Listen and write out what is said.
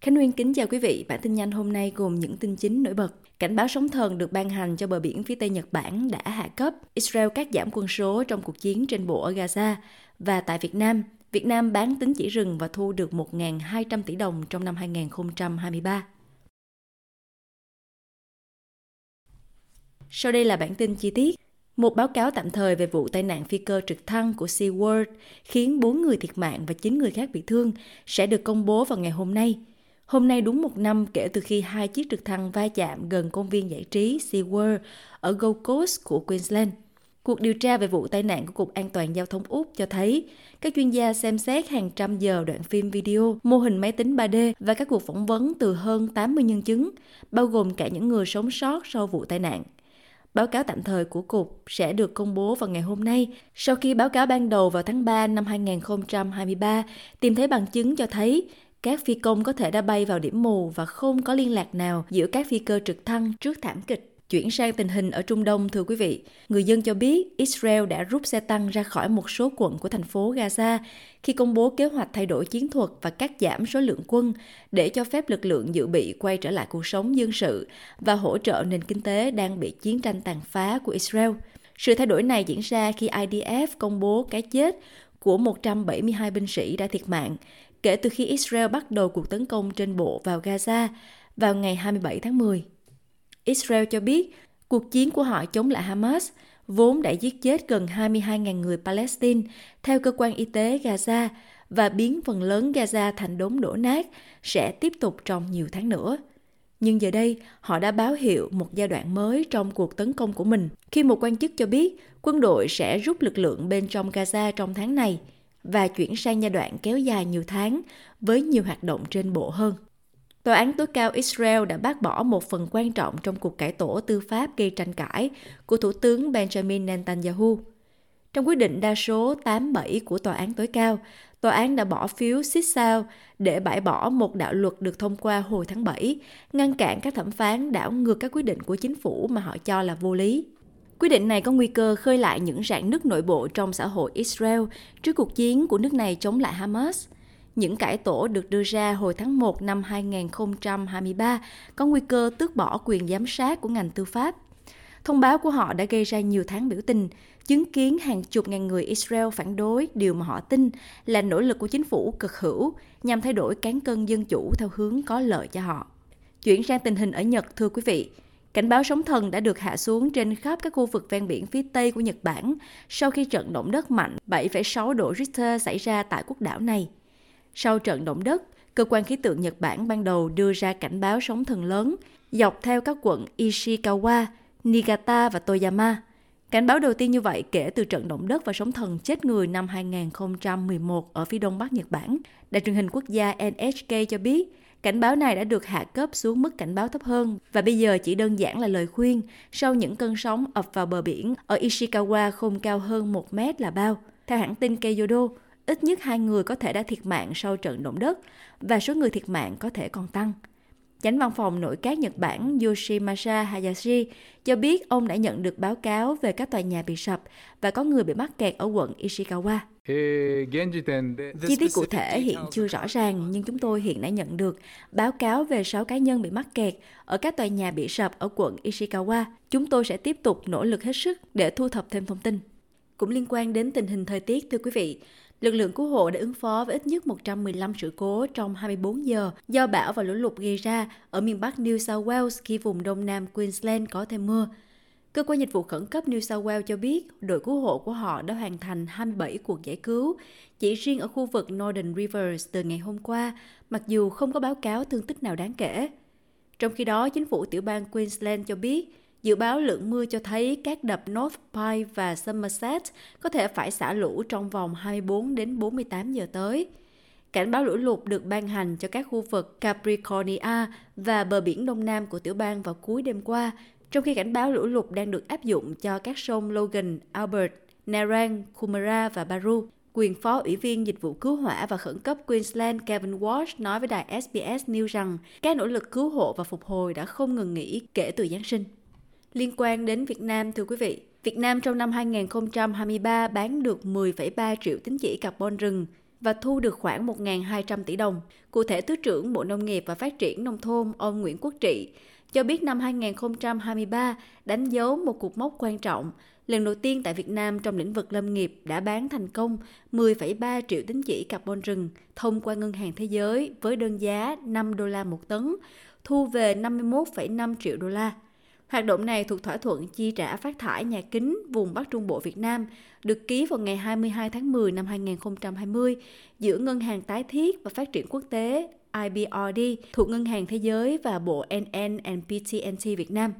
Khánh Nguyên kính chào quý vị. Bản tin nhanh hôm nay gồm những tin chính nổi bật. Cảnh báo sóng thần được ban hành cho bờ biển phía Tây Nhật Bản đã hạ cấp. Israel cắt giảm quân số trong cuộc chiến trên bộ ở Gaza. Và tại Việt Nam, Việt Nam bán tính chỉ rừng và thu được 1.200 tỷ đồng trong năm 2023. Sau đây là bản tin chi tiết. Một báo cáo tạm thời về vụ tai nạn phi cơ trực thăng của SeaWorld khiến 4 người thiệt mạng và 9 người khác bị thương sẽ được công bố vào ngày hôm nay. Hôm nay đúng một năm kể từ khi hai chiếc trực thăng va chạm gần công viên giải trí SeaWorld ở Gold Coast của Queensland. Cuộc điều tra về vụ tai nạn của Cục An toàn Giao thông Úc cho thấy các chuyên gia xem xét hàng trăm giờ đoạn phim video, mô hình máy tính 3D và các cuộc phỏng vấn từ hơn 80 nhân chứng, bao gồm cả những người sống sót sau vụ tai nạn. Báo cáo tạm thời của Cục sẽ được công bố vào ngày hôm nay, sau khi báo cáo ban đầu vào tháng 3 năm 2023 tìm thấy bằng chứng cho thấy các phi công có thể đã bay vào điểm mù và không có liên lạc nào giữa các phi cơ trực thăng trước thảm kịch. Chuyển sang tình hình ở Trung Đông, thưa quý vị. Người dân cho biết Israel đã rút xe tăng ra khỏi một số quận của thành phố Gaza khi công bố kế hoạch thay đổi chiến thuật và cắt giảm số lượng quân để cho phép lực lượng dự bị quay trở lại cuộc sống dân sự và hỗ trợ nền kinh tế đang bị chiến tranh tàn phá của Israel. Sự thay đổi này diễn ra khi IDF công bố cái chết của 172 binh sĩ đã thiệt mạng kể từ khi Israel bắt đầu cuộc tấn công trên bộ vào Gaza vào ngày 27 tháng 10. Israel cho biết cuộc chiến của họ chống lại Hamas vốn đã giết chết gần 22.000 người Palestine, theo cơ quan y tế Gaza, và biến phần lớn Gaza thành đống đổ nát sẽ tiếp tục trong nhiều tháng nữa. Nhưng giờ đây, họ đã báo hiệu một giai đoạn mới trong cuộc tấn công của mình khi một quan chức cho biết quân đội sẽ rút lực lượng bên trong Gaza trong tháng này và chuyển sang giai đoạn kéo dài nhiều tháng với nhiều hoạt động trên bộ hơn. Tòa án tối cao Israel đã bác bỏ một phần quan trọng trong cuộc cải tổ tư pháp gây tranh cãi của Thủ tướng Benjamin Netanyahu. Trong quyết định đa số 87 của Tòa án tối cao, tòa án đã bỏ phiếu xích sao để bãi bỏ một đạo luật được thông qua hồi tháng 7, ngăn cản các thẩm phán đảo ngược các quyết định của chính phủ mà họ cho là vô lý. Quyết định này có nguy cơ khơi lại những rạn nứt nội bộ trong xã hội Israel trước cuộc chiến của nước này chống lại Hamas – những cải tổ được đưa ra hồi tháng 1 năm 2023 có nguy cơ tước bỏ quyền giám sát của ngành tư pháp. Thông báo của họ đã gây ra nhiều tháng biểu tình, chứng kiến hàng chục ngàn người Israel phản đối điều mà họ tin là nỗ lực của chính phủ cực hữu nhằm thay đổi cán cân dân chủ theo hướng có lợi cho họ. Chuyển sang tình hình ở Nhật, thưa quý vị. Cảnh báo sóng thần đã được hạ xuống trên khắp các khu vực ven biển phía Tây của Nhật Bản sau khi trận động đất mạnh 7,6 độ Richter xảy ra tại quốc đảo này. Sau trận động đất, cơ quan khí tượng Nhật Bản ban đầu đưa ra cảnh báo sóng thần lớn dọc theo các quận Ishikawa, Niigata và Toyama. Cảnh báo đầu tiên như vậy kể từ trận động đất và sóng thần chết người năm 2011 ở phía đông bắc Nhật Bản. Đài truyền hình quốc gia NHK cho biết, cảnh báo này đã được hạ cấp xuống mức cảnh báo thấp hơn và bây giờ chỉ đơn giản là lời khuyên sau những cơn sóng ập vào bờ biển ở Ishikawa không cao hơn 1 mét là bao. Theo hãng tin Kyodo, ít nhất hai người có thể đã thiệt mạng sau trận động đất và số người thiệt mạng có thể còn tăng. Chánh văn phòng nội các Nhật Bản Yoshimasa Hayashi cho biết ông đã nhận được báo cáo về các tòa nhà bị sập và có người bị mắc kẹt ở quận Ishikawa. Chi tiết cụ thể hiện chưa rõ ràng, nhưng chúng tôi hiện đã nhận được báo cáo về 6 cá nhân bị mắc kẹt ở các tòa nhà bị sập ở quận Ishikawa. Chúng tôi sẽ tiếp tục nỗ lực hết sức để thu thập thêm thông tin. Cũng liên quan đến tình hình thời tiết, thưa quý vị, Lực lượng cứu hộ đã ứng phó với ít nhất 115 sự cố trong 24 giờ do bão và lũ lụt gây ra ở miền Bắc New South Wales khi vùng đông nam Queensland có thêm mưa. Cơ quan dịch vụ khẩn cấp New South Wales cho biết đội cứu hộ của họ đã hoàn thành 27 cuộc giải cứu chỉ riêng ở khu vực Northern Rivers từ ngày hôm qua, mặc dù không có báo cáo thương tích nào đáng kể. Trong khi đó, chính phủ tiểu bang Queensland cho biết Dự báo lượng mưa cho thấy các đập North Pine và Somerset có thể phải xả lũ trong vòng 24 đến 48 giờ tới. Cảnh báo lũ lụt được ban hành cho các khu vực Capricornia và bờ biển đông nam của tiểu bang vào cuối đêm qua, trong khi cảnh báo lũ lụt đang được áp dụng cho các sông Logan, Albert, Narang, Kumara và Baru. Quyền phó ủy viên dịch vụ cứu hỏa và khẩn cấp Queensland Kevin Walsh nói với đài SBS News rằng các nỗ lực cứu hộ và phục hồi đã không ngừng nghỉ kể từ Giáng sinh. Liên quan đến Việt Nam thưa quý vị, Việt Nam trong năm 2023 bán được 10,3 triệu tín chỉ carbon rừng, và thu được khoảng 1.200 tỷ đồng. Cụ thể, Thứ trưởng Bộ Nông nghiệp và Phát triển Nông thôn ông Nguyễn Quốc Trị cho biết năm 2023 đánh dấu một cột mốc quan trọng. Lần đầu tiên tại Việt Nam trong lĩnh vực lâm nghiệp đã bán thành công 10,3 triệu tín chỉ carbon rừng thông qua Ngân hàng Thế giới với đơn giá 5 đô la một tấn, thu về 51,5 triệu đô la. Hoạt động này thuộc thỏa thuận chi trả phát thải nhà kính vùng Bắc Trung Bộ Việt Nam được ký vào ngày 22 tháng 10 năm 2020 giữa Ngân hàng Tái thiết và Phát triển Quốc tế IBRD thuộc Ngân hàng Thế giới và Bộ NN&PTNT Việt Nam.